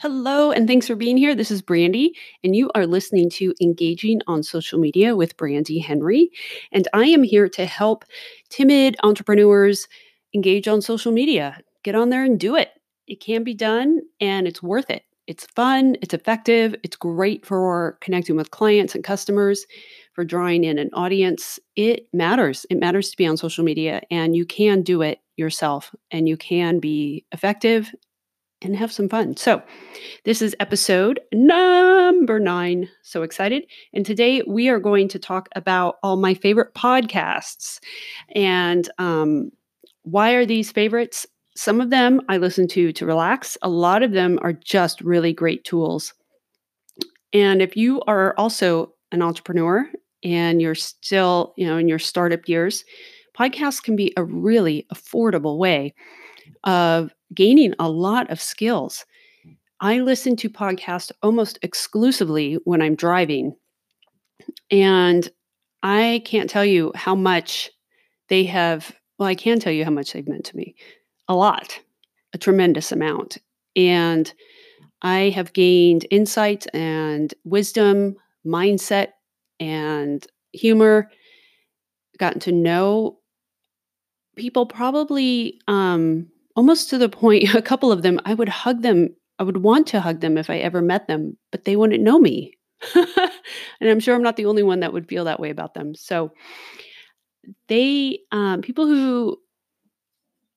Hello, and thanks for being here. This is Brandy, and you are listening to Engaging on Social Media with Brandy Henry. And I am here to help timid entrepreneurs engage on social media. Get on there and do it. It can be done, and it's worth it. It's fun, it's effective, it's great for connecting with clients and customers, for drawing in an audience. It matters. It matters to be on social media, and you can do it yourself, and you can be effective and have some fun. So, this is episode number nine. So excited. And today we are going to talk about all my favorite podcasts. And um, why are these favorites? Some of them I listen to to relax, a lot of them are just really great tools. And if you are also an entrepreneur and you're still, you know, in your startup years, podcasts can be a really affordable way of gaining a lot of skills. I listen to podcasts almost exclusively when I'm driving. And I can't tell you how much they have, well, I can tell you how much they've meant to me. A lot, a tremendous amount. And I have gained insight and wisdom, mindset, and humor, gotten to know people probably um, almost to the point, a couple of them, I would hug them. I would want to hug them if I ever met them, but they wouldn't know me. and I'm sure I'm not the only one that would feel that way about them. So they, um, people who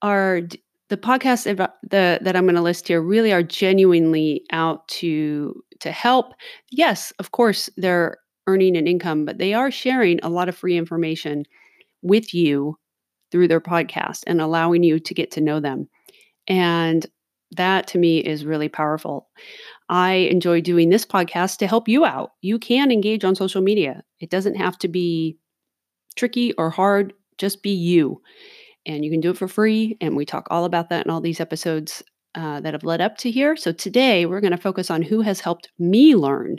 are the podcasts the, that I'm going to list here really are genuinely out to to help. Yes, of course, they're earning an income, but they are sharing a lot of free information with you through their podcast and allowing you to get to know them. And that to me is really powerful. I enjoy doing this podcast to help you out. You can engage on social media, it doesn't have to be tricky or hard, just be you. And you can do it for free. And we talk all about that in all these episodes uh, that have led up to here. So today we're going to focus on who has helped me learn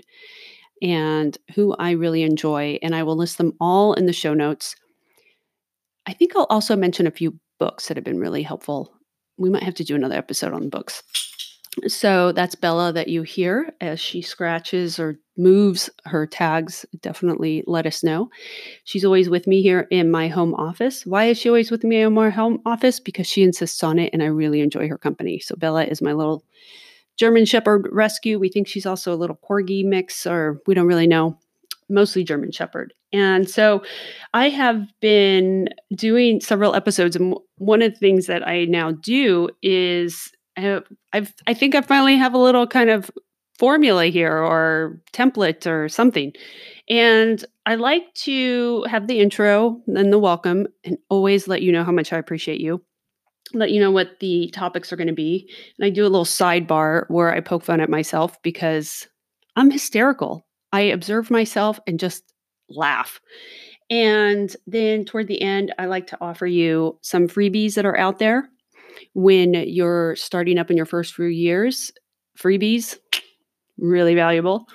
and who I really enjoy. And I will list them all in the show notes. I think I'll also mention a few books that have been really helpful. We might have to do another episode on books. So that's Bella that you hear as she scratches or moves her tags. Definitely let us know. She's always with me here in my home office. Why is she always with me in my home office? Because she insists on it and I really enjoy her company. So Bella is my little German Shepherd rescue. We think she's also a little corgi mix, or we don't really know mostly German Shepherd. And so I have been doing several episodes. And one of the things that I now do is uh, I've, I think I finally have a little kind of formula here or template or something. And I like to have the intro and the welcome and always let you know how much I appreciate you. Let you know what the topics are going to be. And I do a little sidebar where I poke fun at myself because I'm hysterical. I observe myself and just laugh. And then toward the end, I like to offer you some freebies that are out there when you're starting up in your first few years. Freebies, really valuable.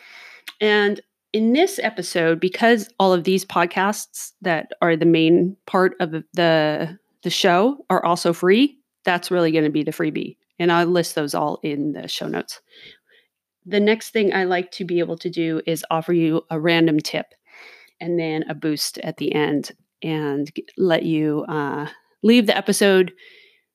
And in this episode, because all of these podcasts that are the main part of the the show are also free, that's really going to be the freebie. And I'll list those all in the show notes the next thing I like to be able to do is offer you a random tip and then a boost at the end and let you uh, leave the episode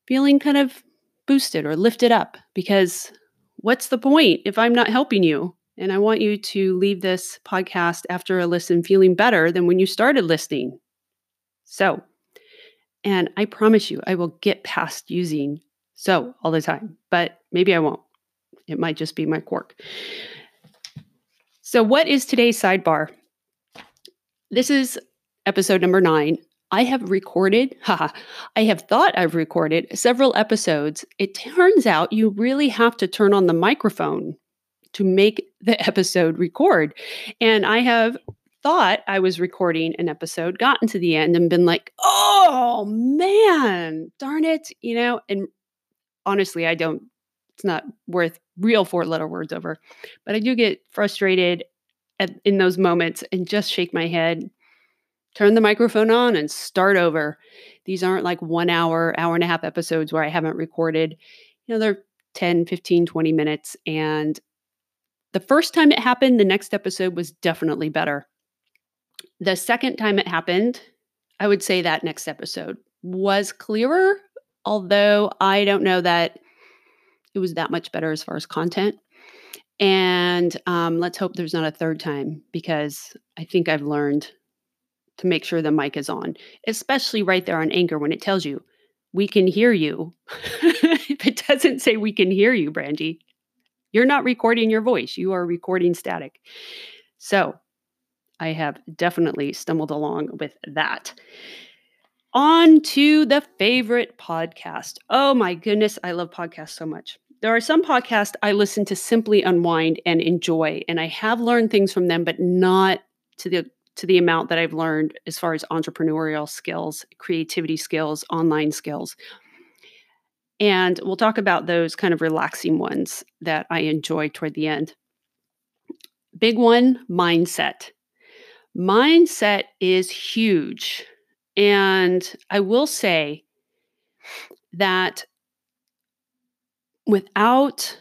feeling kind of boosted or lifted up because what's the point if I'm not helping you? And I want you to leave this podcast after a listen feeling better than when you started listening. So, and I promise you, I will get past using so all the time, but maybe I won't. It might just be my quirk. So, what is today's sidebar? This is episode number nine. I have recorded, haha, I have thought I've recorded several episodes. It turns out you really have to turn on the microphone to make the episode record. And I have thought I was recording an episode, gotten to the end and been like, oh man, darn it, you know, and honestly, I don't it's not worth real four letter words over. But I do get frustrated at, in those moments and just shake my head, turn the microphone on, and start over. These aren't like one hour, hour and a half episodes where I haven't recorded. You know, they're 10, 15, 20 minutes. And the first time it happened, the next episode was definitely better. The second time it happened, I would say that next episode was clearer, although I don't know that it was that much better as far as content. And um, let's hope there's not a third time because I think I've learned to make sure the mic is on, especially right there on Anchor when it tells you, we can hear you. if it doesn't say we can hear you, Brandy, you're not recording your voice, you are recording static. So I have definitely stumbled along with that. On to the favorite podcast. Oh my goodness, I love podcasts so much. There are some podcasts I listen to simply unwind and enjoy, and I have learned things from them, but not to the to the amount that I've learned as far as entrepreneurial skills, creativity skills, online skills. And we'll talk about those kind of relaxing ones that I enjoy toward the end. Big one mindset. Mindset is huge. And I will say that without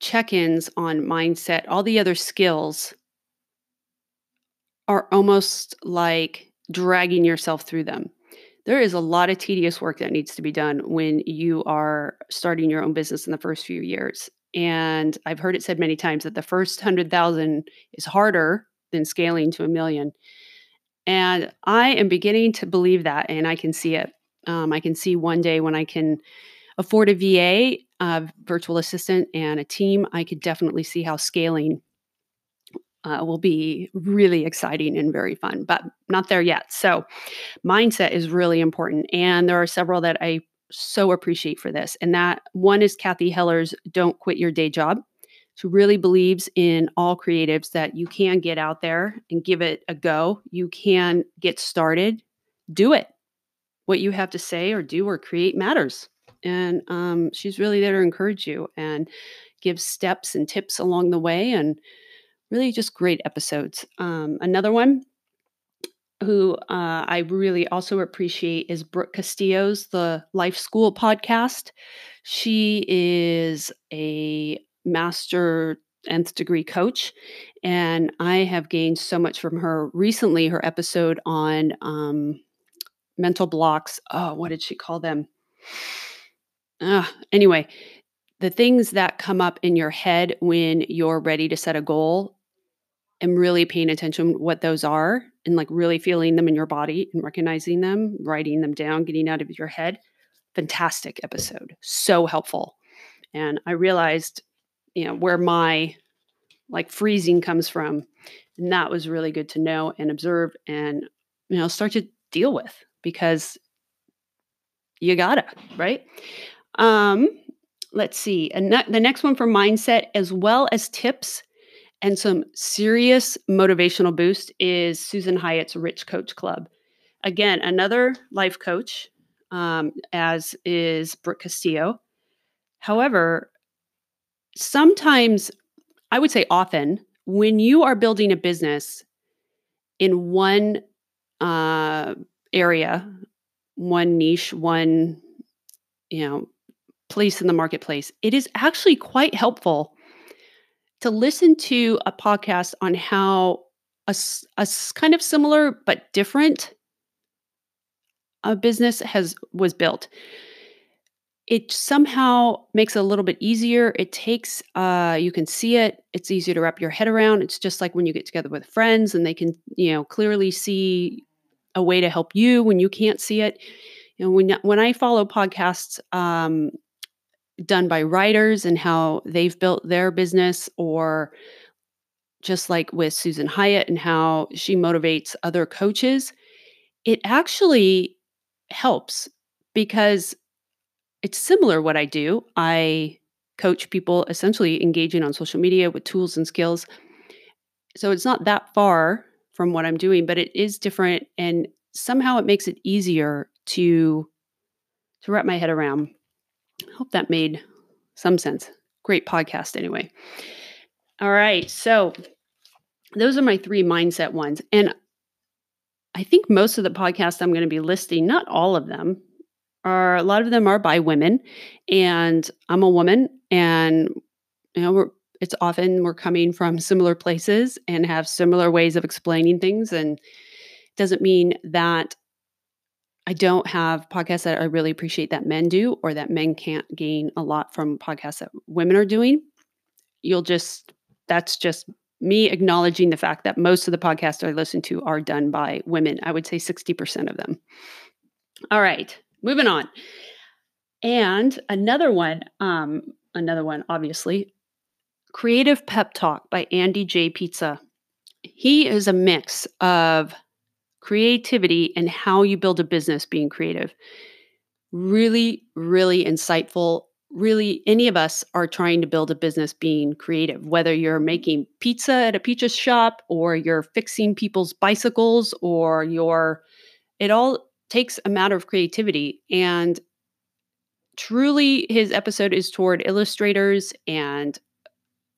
check ins on mindset, all the other skills are almost like dragging yourself through them. There is a lot of tedious work that needs to be done when you are starting your own business in the first few years. And I've heard it said many times that the first 100,000 is harder than scaling to a million. And I am beginning to believe that, and I can see it. Um, I can see one day when I can afford a VA, a virtual assistant, and a team, I could definitely see how scaling uh, will be really exciting and very fun, but not there yet. So, mindset is really important. And there are several that I so appreciate for this. And that one is Cathy Heller's Don't Quit Your Day Job. She really believes in all creatives that you can get out there and give it a go. You can get started, do it. What you have to say or do or create matters. And um, she's really there to encourage you and give steps and tips along the way. And really just great episodes. Um, another one who uh, I really also appreciate is Brooke Castillo's The Life School podcast. She is a master nth degree coach, and I have gained so much from her recently. Her episode on um, mental blocks. Oh, what did she call them? Uh, anyway, the things that come up in your head when you're ready to set a goal am really paying attention what those are and like really feeling them in your body and recognizing them, writing them down, getting out of your head. Fantastic episode. So helpful. And I realized, you know, where my like freezing comes from. And that was really good to know and observe and, you know, start to deal with because you gotta, right? Um, let's see. And the next one for mindset, as well as tips and some serious motivational boost is Susan Hyatt's Rich Coach Club. Again, another life coach, um, as is Brooke Castillo. However, sometimes, I would say often, when you are building a business in one uh, area, one niche, one you know place in the marketplace, it is actually quite helpful to listen to a podcast on how a, a kind of similar but different a business has was built. It somehow makes it a little bit easier. It takes uh, you can see it. It's easier to wrap your head around. It's just like when you get together with friends and they can you know clearly see a way to help you when you can't see it. You know when when i follow podcasts um, done by writers and how they've built their business, or just like with Susan Hyatt and how she motivates other coaches, it actually helps because it's similar what I do. I coach people essentially engaging on social media with tools and skills. So it's not that far from what I'm doing, but it is different and somehow it makes it easier to to wrap my head around hope that made some sense. Great podcast, anyway. All right. So, those are my three mindset ones. And I think most of the podcasts I'm going to be listing, not all of them, are a lot of them are by women. And I'm a woman and you know we're it's often we're coming from similar places and have similar ways of explaining things and doesn't mean that I don't have podcasts that I really appreciate that men do or that men can't gain a lot from podcasts that women are doing. You'll just that's just me acknowledging the fact that most of the podcasts I listen to are done by women. I would say 60% of them. All right, moving on. And another one, um, another one, obviously, Creative Pep Talk by Andy J. Pizza. He is a mix of creativity and how you build a business being creative. Really, really insightful. Really, any of us are trying to build a business being creative, whether you're making pizza at a pizza shop or you're fixing people's bicycles or you're, it all takes a matter of creativity. And truly, his episode is toward illustrators and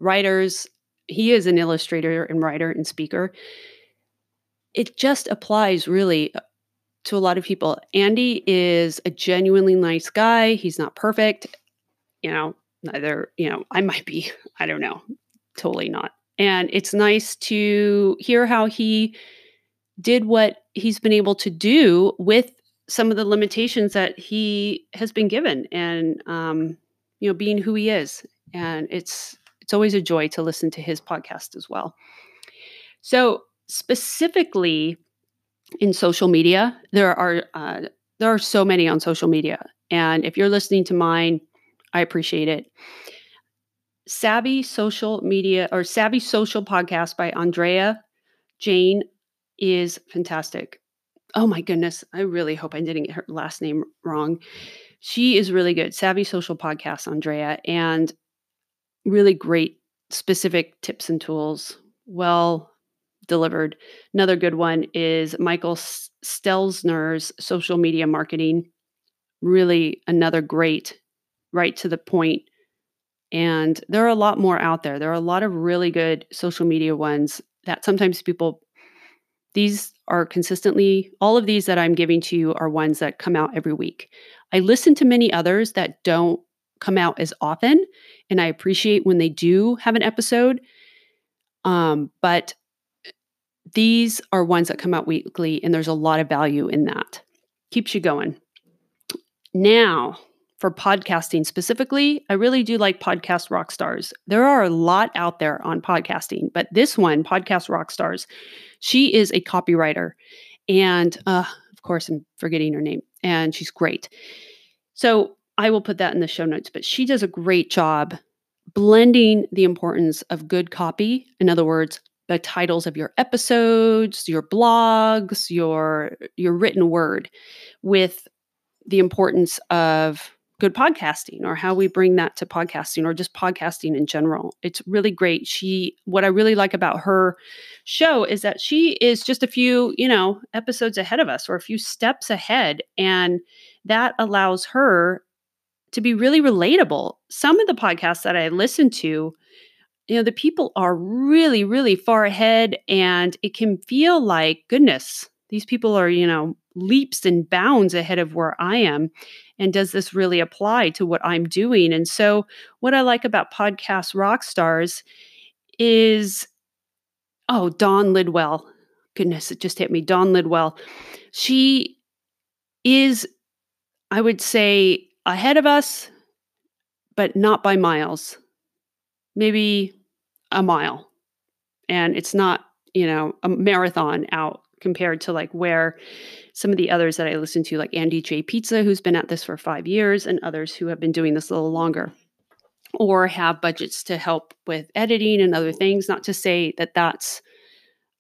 writers. He is an illustrator and writer and speaker. It just applies really uh, to a lot of people. Andy is a genuinely nice guy. He's not perfect. You know, neither, you know, I might be, I don't know, totally not. And it's nice to hear how he did what he's been able to do with some of the limitations that he has been given and um, you know being who he is and it's it's always a joy to listen to his podcast as well. So, specifically in social media, there are uh, there are so many on social media, and if you're listening to mine, I appreciate it. Savvy Social Media or Savvy Social Podcast by Andrea Jane is fantastic. Oh my goodness, I really hope I didn't get her last name wrong. She is really good. Savvy Social Podcast, Andrea, and really great specific tips and tools, well delivered. Another good one is Michael Stelzner's social media marketing. Really, another great, right to the point. And there are a lot more out there. There are a lot of really good social media ones that sometimes people, these are consistently, all of these that I'm giving to you are ones that come out every week. I listen to many others that don't come out as often and I appreciate when they do have an episode. Um, but these are ones that come out weekly and there's a lot of value in that. Keeps you going. Now, for podcasting specifically, I really do like Podcast Rockstars. There are a lot out there on podcasting, but this one, Podcast Rockstars, she is a copywriter. And uh, of course, I'm forgetting her name, and she's great. So I will put that in the show notes, but she does a great job blending the importance of good copy. In other words, the titles of your episodes, your blogs, your your written word with the importance of good podcasting or how we bring that to podcasting or just podcasting in general. It's really great. She what I really like about her show is that she is just a few, you know, episodes ahead of us or a few steps ahead and that allows her to be really relatable. Some of the podcasts that I listen to, you know, the people are really, really far ahead, and it can feel like, goodness, these people are, you know, leaps and bounds ahead of where I am. And does this really apply to what I'm doing? And so, what I like about podcast rock stars is, oh, Dawn Lidwell. Goodness, it just hit me. Dawn Lidwell. She is, I would say, ahead of us, but not by miles, maybe a mile. And it's not, you know, a marathon out compared to like where some of the others that I listen to, like Andy J. Pizza, who's been at this for five years, and others who have been doing this a little longer or have budgets to help with editing and other things. Not to say that that's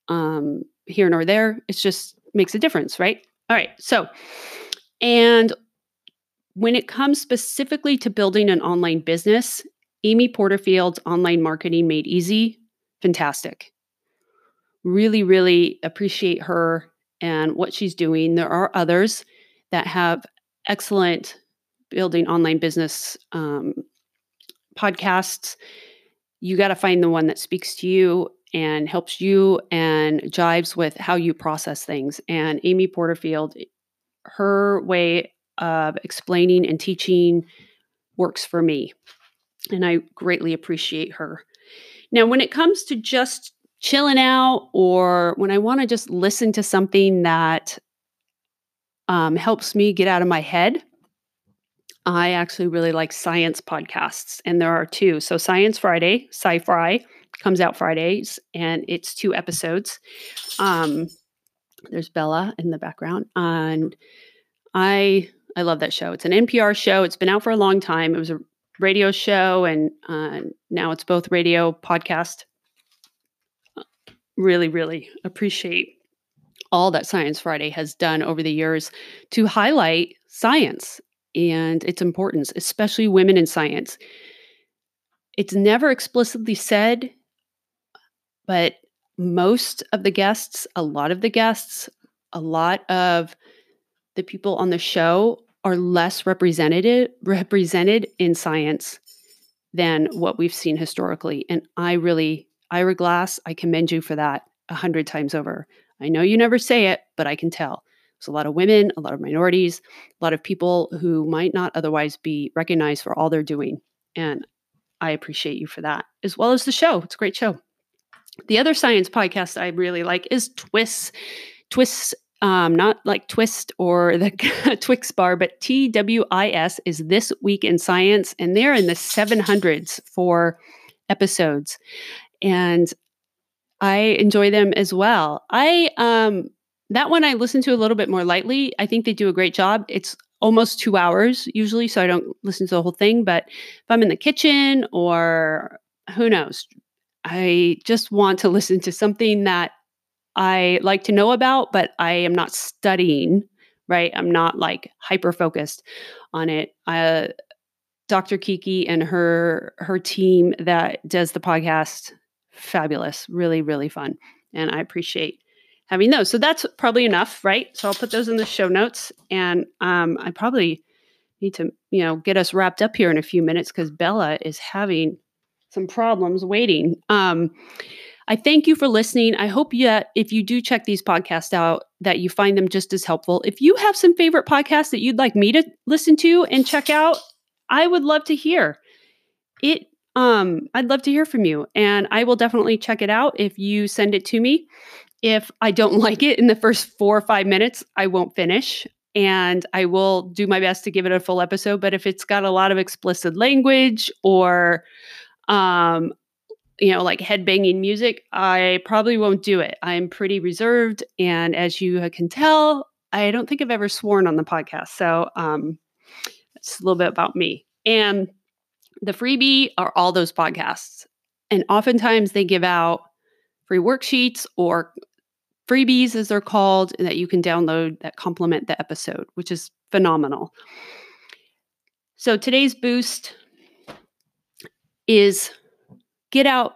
um, here nor there, it just makes a difference, right? All right. So, and when it comes specifically to building an online business, Amy Porterfield's Online Marketing Made Easy, fantastic. Really, really appreciate her and what she's doing. There are others that have excellent building online business um, podcasts. You got to find the one that speaks to you and helps you and jives with how you process things. And Amy Porterfield, her way of explaining and teaching works for me. And I greatly appreciate her. Now, when it comes to just chilling out or when I want to just listen to something that um, helps me get out of my head, I actually really like science podcasts, and there are two. So, Science Friday, Sci Fi, comes out Fridays, and it's two episodes. Um, there's Bella in the background, and I I love that show. It's an NPR show. It's been out for a long time. It was a radio show, and uh, now it's both radio podcast. Really, really appreciate all that Science Friday has done over the years to highlight science and its importance, especially women in science. It's never explicitly said, but most of the guests, a lot of the guests, a lot of the people on the show are less represented represented in science than what we've seen historically. And I really, Ira Glass, I commend you for that a hundred times over. I know you never say it, but I can tell. There's a lot of women, a lot of minorities, a lot of people who might not otherwise be recognized for all they're doing. And I appreciate you for that, as well as the show. It's a great show. The other science podcast I really like is Twists. Twists, um, not like Twist or the Twix bar, but TWIS is This Week in Science. And they're in the 700s for episodes. And I enjoy them as well. I um that one I listen to a little bit more lightly. I think they do a great job. It's almost two hours usually, so I don't listen to the whole thing. But if I'm in the kitchen or who knows, I just want to listen to something that I like to know about, but I am not studying, right? I'm not like hyper focused on it. Uh, Dr. Kiki and her her team that does the podcast, fabulous, really, really fun. And I appreciate having those. So that's probably enough, right? So I'll put those in the show notes. And um, I probably need to, you know, get us wrapped up here in a few minutes because Bella is having some problems waiting. Um, I thank you for listening. I hope that if you do check these podcasts out, that you find them just as helpful. If you have some favorite podcasts that you'd like me to listen to and check out, I would love to hear it. Um, I'd love to hear from you, and I will definitely check it out if you send it to me. If I don't like it in the first four or five minutes, I won't finish and I will do my best to give it a full episode. But if it's got a lot of explicit language or, um, you know, like headbanging music, I probably won't do it. I'm pretty reserved. And as you can tell, I don't think I've ever sworn on the podcast. So um, it's a little bit about me. And the freebie are all those podcasts. And oftentimes they give out free worksheets or freebies, as they're called, that you can download that complement the episode, which is phenomenal. So today's boost is get out,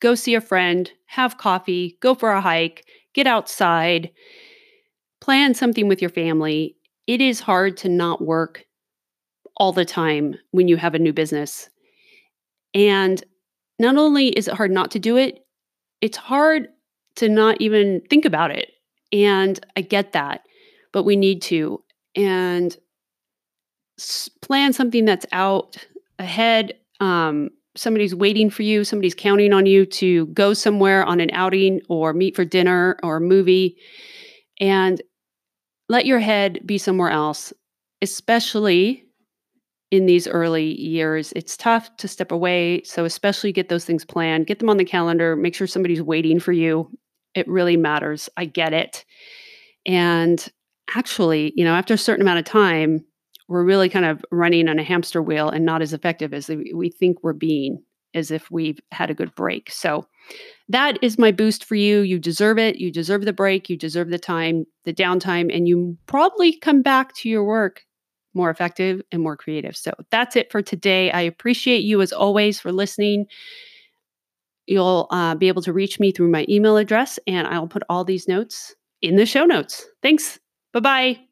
go see a friend, have coffee, go for a hike, get outside, plan something with your family. It is hard to not work all the time when you have a new business. And not only is it hard not to do it, it's hard to not even think about it. And I get that, but we need to. And plan something that's out ahead. Um, somebody's waiting for you, somebody's counting on you to go somewhere on an outing or meet for dinner or a movie. And let your head be somewhere else, especially in these early years. It's tough to step away. So, especially get those things planned, get them on the calendar, make sure somebody's waiting for you. It really matters. I get it. And actually, you know, after a certain amount of time, we're really kind of running on a hamster wheel and not as effective as we think we're being as if we've had a good break. So that is my boost for you. You deserve it. You deserve the break. You deserve the time, the downtime, and you probably come back to your work more effective and more creative. So that's it for today. I appreciate you as always for listening. You'll uh, be able to reach me through my email address, and I'll put all these notes in the show notes. Thanks. Bye bye.